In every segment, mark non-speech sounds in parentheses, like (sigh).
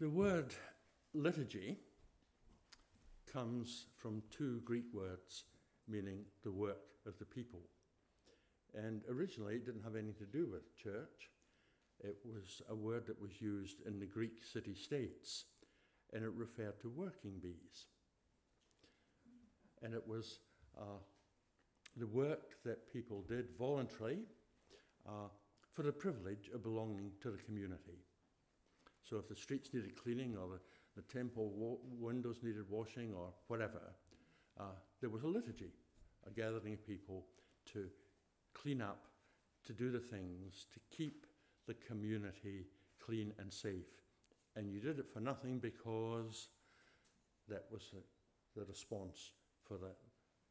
The word liturgy comes from two Greek words meaning the work of the people. And originally it didn't have anything to do with church. It was a word that was used in the Greek city states, and it referred to working bees. And it was uh, the work that people did voluntarily uh, for the privilege of belonging to the community. So if the streets needed cleaning or the, the temple wa- windows needed washing or whatever, uh, there was a liturgy, a gathering of people to clean up, to do the things, to keep the community clean and safe. And you did it for nothing because that was the, the response for the,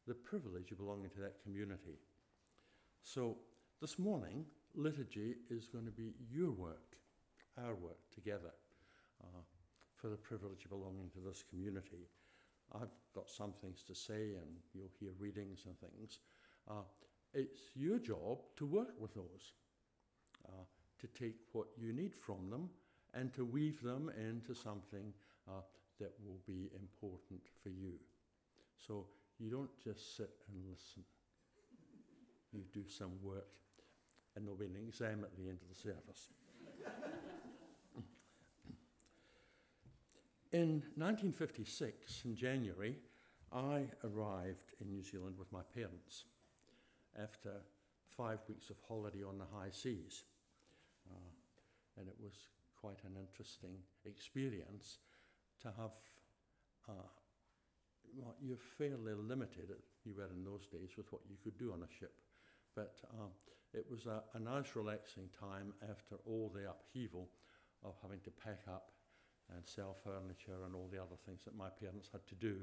the privilege of belonging to that community. So this morning, liturgy is going to be your work, our work together, uh, for the privilege of belonging to this community. I've got some things to say, and you'll hear readings and things. Uh, it's your job to work with those, uh, to take what you need from them and to weave them into something uh, that will be important for you. So you don't just sit and listen, you do some work, and there'll be an exam at the end of the service. (laughs) In 1956, in January, I arrived in New Zealand with my parents after five weeks of holiday on the high seas. Uh, and it was quite an interesting experience to have. Uh, well, you're fairly limited, you were in those days, with what you could do on a ship. But um, it was a, a nice, relaxing time after all the upheaval of having to pack up and sell furniture and all the other things that my parents had to do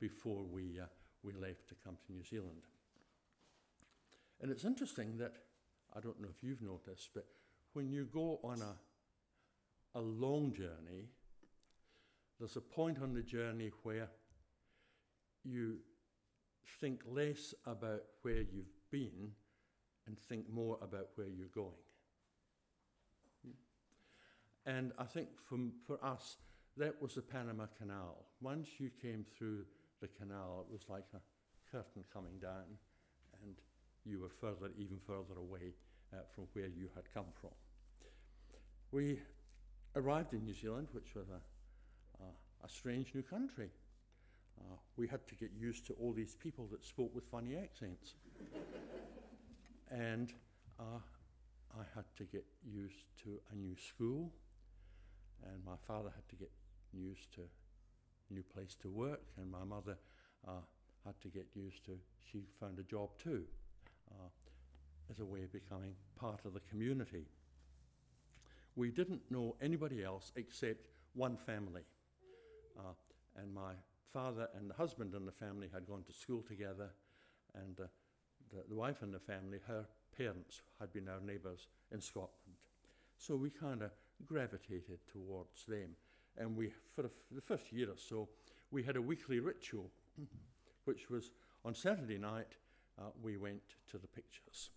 before we, uh, we left to come to New Zealand. And it's interesting that, I don't know if you've noticed, but when you go on a, a long journey, there's a point on the journey where you think less about where you've been and think more about where you're going. And I think for, for us, that was the Panama Canal. Once you came through the canal, it was like a curtain coming down, and you were further, even further away uh, from where you had come from. We arrived in New Zealand, which was a, a, a strange new country. Uh, we had to get used to all these people that spoke with funny accents. (laughs) and uh, I had to get used to a new school and my father had to get used to a new place to work, and my mother uh, had to get used to, she found a job too, uh, as a way of becoming part of the community. We didn't know anybody else except one family, uh, and my father and the husband and the family had gone to school together, and uh, the, the wife and the family, her parents had been our neighbours in Scotland. So we kind of gravitated towards them. And we, for the first year or so, we had a weekly ritual, (clears throat) which was on Saturday night, uh, we went to the pictures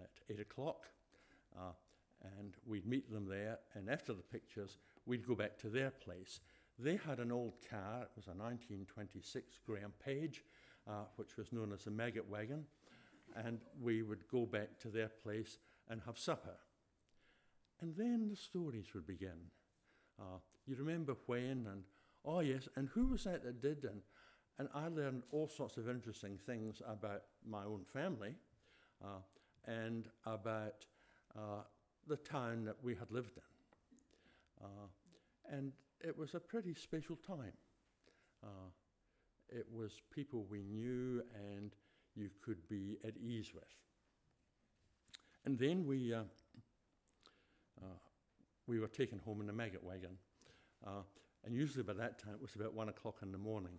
at 8 o'clock. Uh, and we'd meet them there, and after the pictures, we'd go back to their place. They had an old car, it was a 1926 Graham Paige, uh, which was known as the maggot wagon, and we would go back to their place and have supper. And then the stories would begin. Uh, you remember when, and oh yes, and who was that that did, and and I learned all sorts of interesting things about my own family, uh, and about uh, the town that we had lived in. Uh, and it was a pretty special time. Uh, it was people we knew and you could be at ease with. And then we uh, we were taken home in the maggot wagon. Uh, and usually by that time it was about one o'clock in the morning.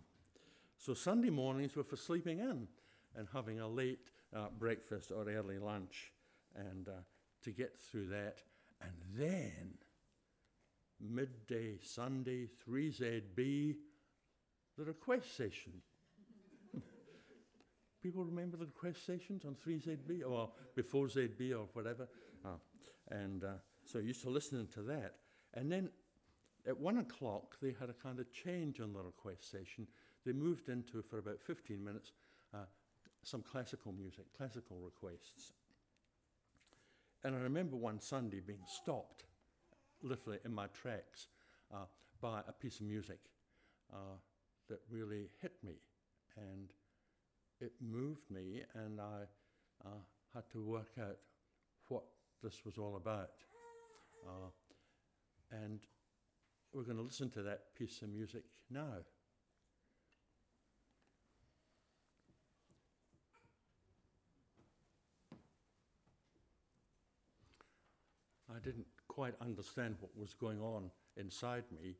So Sunday mornings were for sleeping in and having a late uh, breakfast or early lunch and uh, to get through that. And then midday Sunday, 3ZB, the request session. (laughs) People remember the request sessions on 3ZB or before ZB or whatever? Uh, and uh, so I used to listen to that. And then at one o'clock, they had a kind of change on the request session. They moved into, for about 15 minutes, uh, some classical music, classical requests. And I remember one Sunday being stopped, literally in my tracks, uh, by a piece of music uh, that really hit me. And it moved me, and I uh, had to work out what this was all about. Uh, and we're going to listen to that piece of music now. I didn't quite understand what was going on inside me,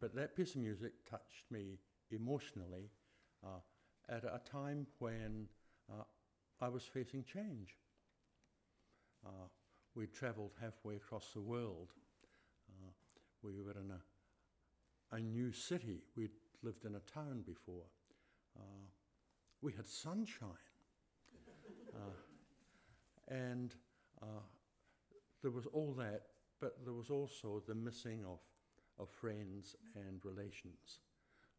but that piece of music touched me emotionally uh, at a time when uh, I was facing change. Uh, we traveled halfway across the world. Uh, we were in a, a new city. We'd lived in a town before. Uh, we had sunshine. Uh, and uh, there was all that, but there was also the missing of, of friends and relations.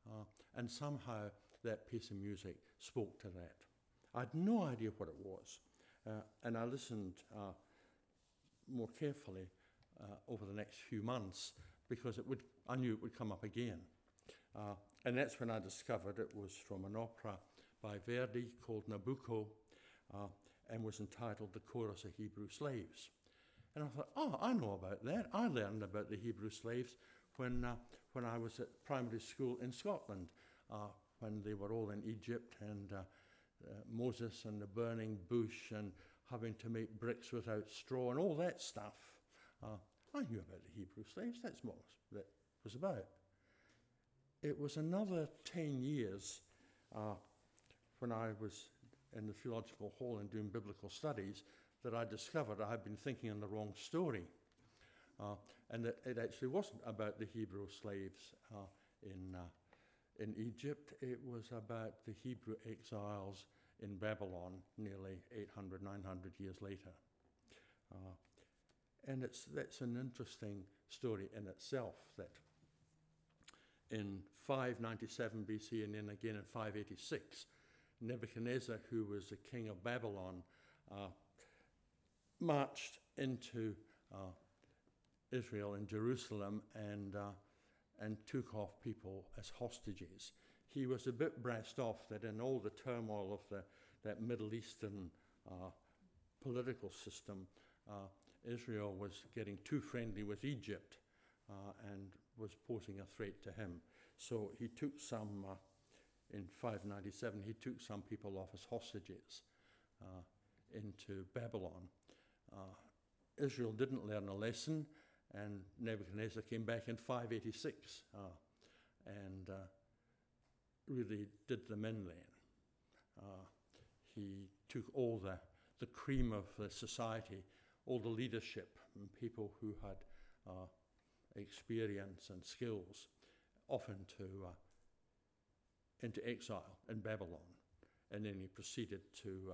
Uh, and somehow that piece of music spoke to that. I had no idea what it was. Uh, and I listened more carefully uh, over the next few months because it would, I knew it would come up again. Uh, and that's when I discovered it was from an opera by Verdi called Nabucco uh, and was entitled The Chorus of Hebrew Slaves. And I thought, oh, I know about that. I learned about the Hebrew slaves when, uh, when I was at primary school in Scotland, uh, when they were all in Egypt and uh, uh, Moses and the burning bush and having to make bricks without straw and all that stuff. Uh, I knew about the Hebrew slaves. That's what that was about. It was another 10 years uh, when I was in the theological hall and doing biblical studies that I discovered I had been thinking in the wrong story. Uh, and that it actually wasn't about the Hebrew slaves uh, in, uh, in Egypt, it was about the Hebrew exiles in Babylon nearly 800, 900 years later. Uh, and it's, that's an interesting story in itself that in 597 BC and then again in 586, Nebuchadnezzar, who was the king of Babylon, uh, marched into uh, Israel and Jerusalem and, uh, and took off people as hostages. He was a bit brassed off that in all the turmoil of the, that Middle Eastern uh, political system, uh, Israel was getting too friendly with Egypt uh, and was posing a threat to him. So he took some, uh, in 597, he took some people off as hostages uh, into Babylon. Uh, Israel didn't learn a lesson, and Nebuchadnezzar came back in 586 uh, and really did them in then. Uh, he took all the, the cream of the society, all the leadership, and people who had uh, experience and skills, often into, uh, into exile in Babylon. And then he proceeded to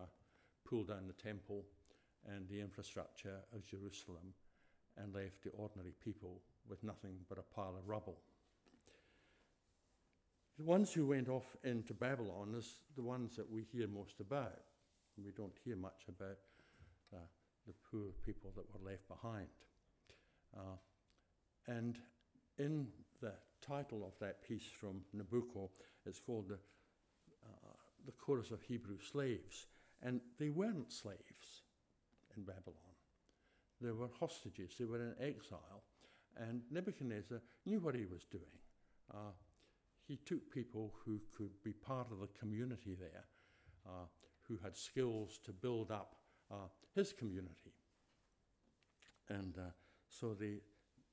pull down the temple and the infrastructure of Jerusalem and left the ordinary people with nothing but a pile of rubble. The ones who went off into Babylon is the ones that we hear most about. We don't hear much about uh, the poor people that were left behind. Uh, and in the title of that piece from Nabucco, it's called the, uh, the Chorus of Hebrew Slaves. And they weren't slaves in Babylon. They were hostages, they were in exile. And Nebuchadnezzar knew what he was doing. He took people who could be part of the community there, uh, who had skills to build up uh, his community. And uh, so they,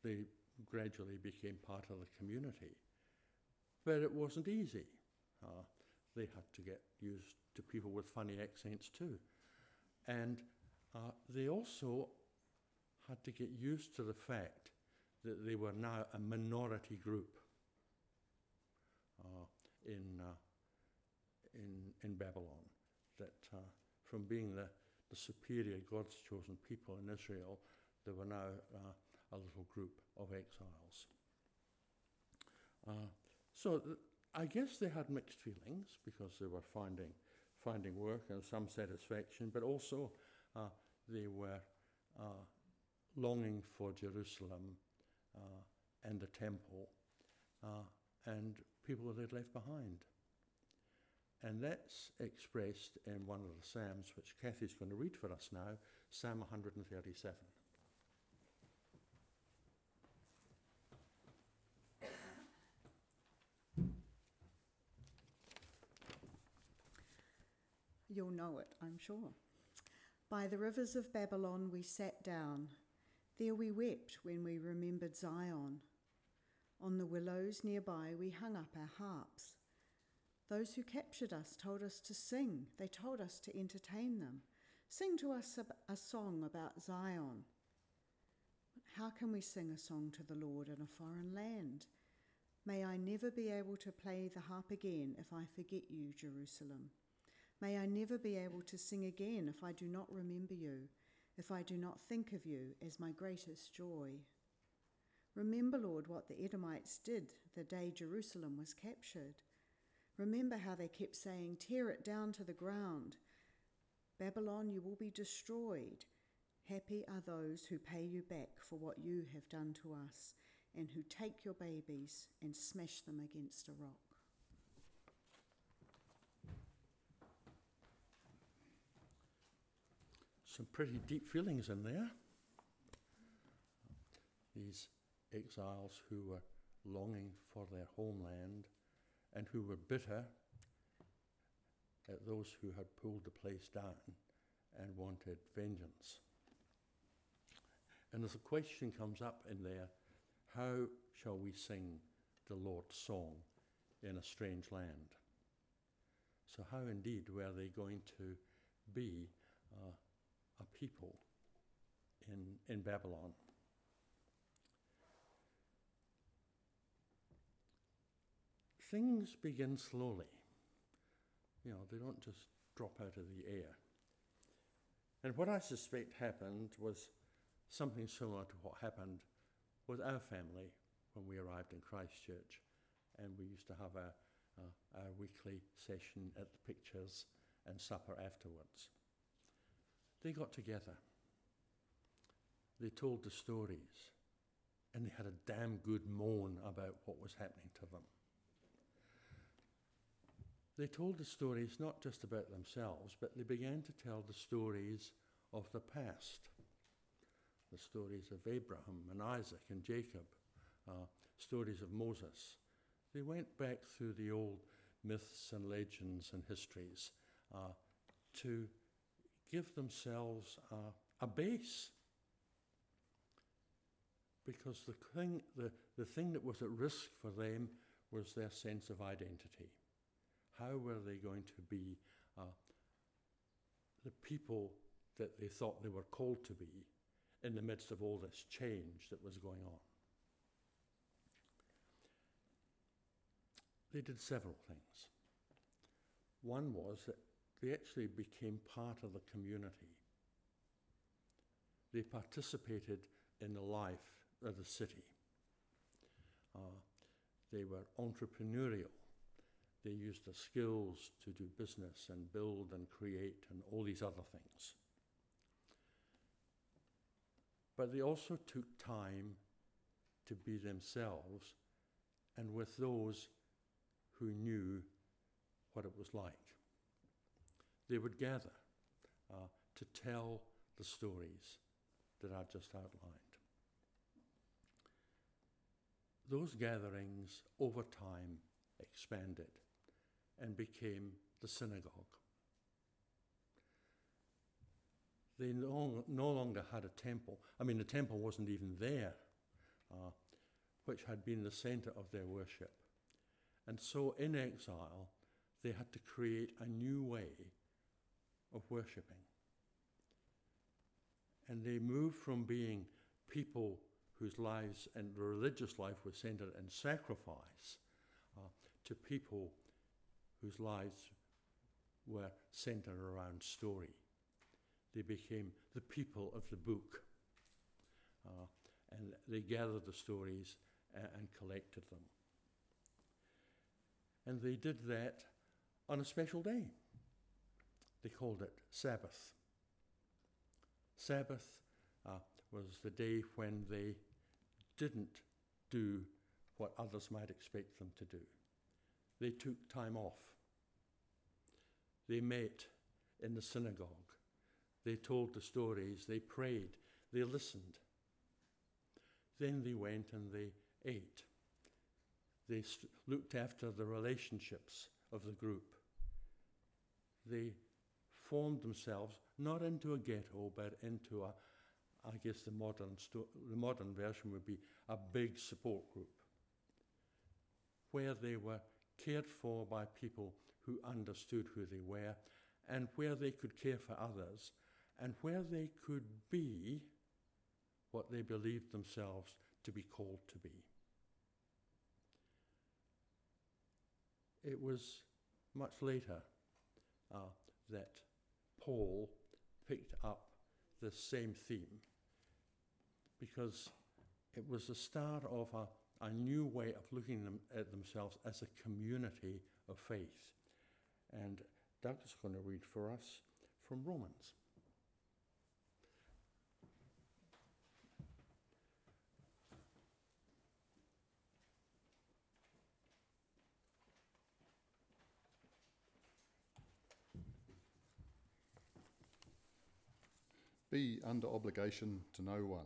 they gradually became part of the community. But it wasn't easy. Uh, they had to get used to people with funny accents too. And uh, they also had to get used to the fact that they were now a minority group in, uh, in, in Babylon. That uh, from being the, the superior God's chosen people in Israel, there were now uh, a little group of exiles. Uh, so th- I guess they had mixed feelings because they were finding, finding work and some satisfaction, but also uh, they were uh, longing for Jerusalem uh, and the temple uh, and people that they'd left behind. And that's expressed in one of the Psalms, which Kathy's going to read for us now Psalm 137. (coughs) You'll know it, I'm sure. By the rivers of Babylon we sat down. There we wept when we remembered Zion. On the willows nearby we hung up our harps. Those who captured us told us to sing, they told us to entertain them. Sing to us a, a song about Zion. How can we sing a song to the Lord in a foreign land? May I never be able to play the harp again if I forget you, Jerusalem. May I never be able to sing again if I do not remember you, if I do not think of you as my greatest joy. Remember, Lord, what the Edomites did the day Jerusalem was captured. Remember how they kept saying, Tear it down to the ground. Babylon, you will be destroyed. Happy are those who pay you back for what you have done to us, and who take your babies and smash them against a rock. Some pretty deep feelings in there. These exiles who were longing for their homeland and who were bitter at those who had pulled the place down and wanted vengeance. And as a question comes up in there, how shall we sing the Lord's song in a strange land? So, how indeed were they going to be uh, a people in, in Babylon? Things begin slowly. You know, they don't just drop out of the air. And what I suspect happened was something similar to what happened with our family when we arrived in Christchurch. And we used to have our, uh, our weekly session at the pictures and supper afterwards. They got together. They told the stories. And they had a damn good moan about what was happening to them. They told the stories not just about themselves, but they began to tell the stories of the past. The stories of Abraham and Isaac and Jacob, uh, stories of Moses. They went back through the old myths and legends and histories uh, to give themselves uh, a base. Because the thing, the, the thing that was at risk for them was their sense of identity. How were they going to be uh, the people that they thought they were called to be in the midst of all this change that was going on? They did several things. One was that they actually became part of the community. They participated in the life of the city. Uh, they were entrepreneurial. They used their skills to do business and build and create and all these other things. But they also took time to be themselves and with those who knew what it was like. They would gather uh, to tell the stories that I've just outlined. Those gatherings over time expanded and became the synagogue. They no, no longer had a temple. I mean, the temple wasn't even there, uh, which had been the center of their worship. And so, in exile, they had to create a new way of worshipping. And they moved from being people whose lives and religious life was centered in sacrifice uh, to people whose lives were centered around story. They became the people of the book. Uh, and they gathered the stories and, and collected them. And they did that on a special day. They called it Sabbath. Sabbath uh, was the day when they didn't do what others might expect them to do. They took time off. They met in the synagogue. They told the stories. They prayed. They listened. Then they went and they ate. They st- looked after the relationships of the group. They formed themselves not into a ghetto, but into a, I guess the modern, sto- the modern version would be a big support group where they were cared for by people who understood who they were and where they could care for others and where they could be what they believed themselves to be called to be. It was much later uh, that Paul picked up the same theme because it was the start of a, a new way of looking them, at themselves as a community of faith. And is going to read for us from Romans. Be under obligation to no one.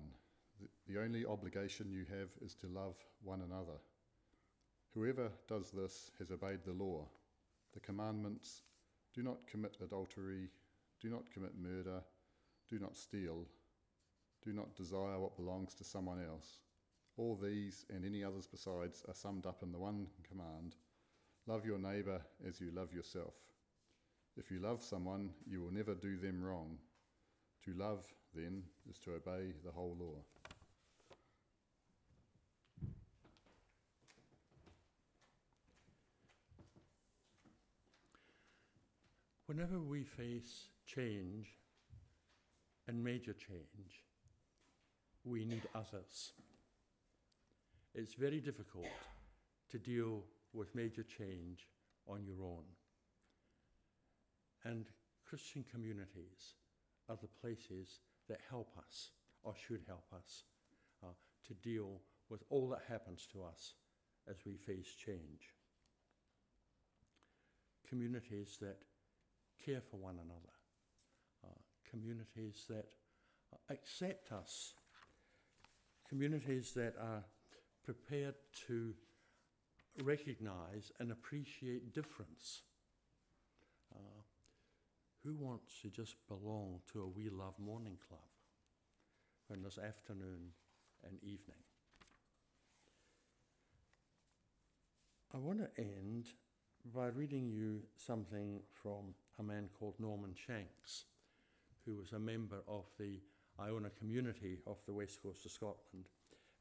The only obligation you have is to love one another. Whoever does this has obeyed the law. The commandments do not commit adultery, do not commit murder, do not steal, do not desire what belongs to someone else. All these and any others besides are summed up in the one command love your neighbour as you love yourself. If you love someone, you will never do them wrong. To love, then, is to obey the whole law. Whenever we face change and major change, we need others. It's very difficult to deal with major change on your own. And Christian communities are the places that help us, or should help us, uh, to deal with all that happens to us as we face change. Communities that care for one another, uh, communities that accept us, communities that are prepared to recognize and appreciate difference. Uh, who wants to just belong to a We Love Morning Club when there's afternoon and evening? I want to end by reading you something from a man called Norman Shanks, who was a member of the Iona community off the west coast of Scotland.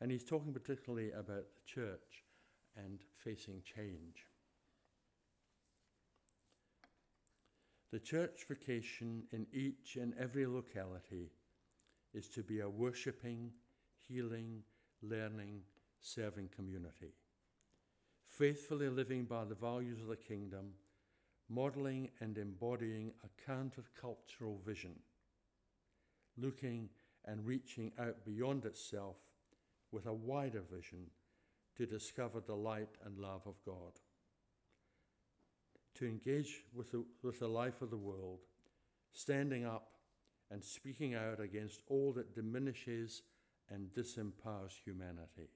And he's talking particularly about the church and facing change. The church vocation in each and every locality is to be a worshipping, healing, learning, serving community. Faithfully living by the values of the kingdom, modelling and embodying a countercultural vision, looking and reaching out beyond itself with a wider vision to discover the light and love of God to engage with the, with the life of the world, standing up and speaking out against all that diminishes and disempowers humanity.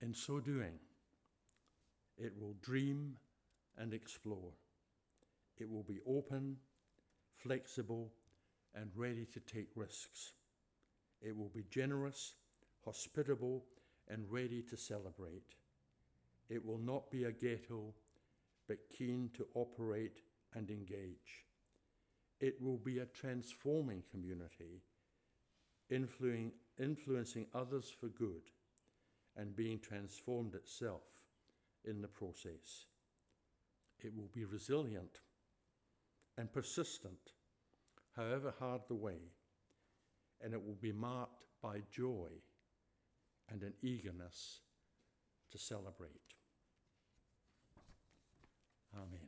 In so doing, it will dream and explore. It will be open, flexible, and ready to take risks. It will be generous, hospitable, and ready to celebrate. It will not be a ghetto, but keen to operate and engage. It will be a transforming community, influencing, others for good and being transformed itself in the process it will be resilient and persistent, however hard the way, and it will be marked by joy and an eagerness to celebrate. Amen.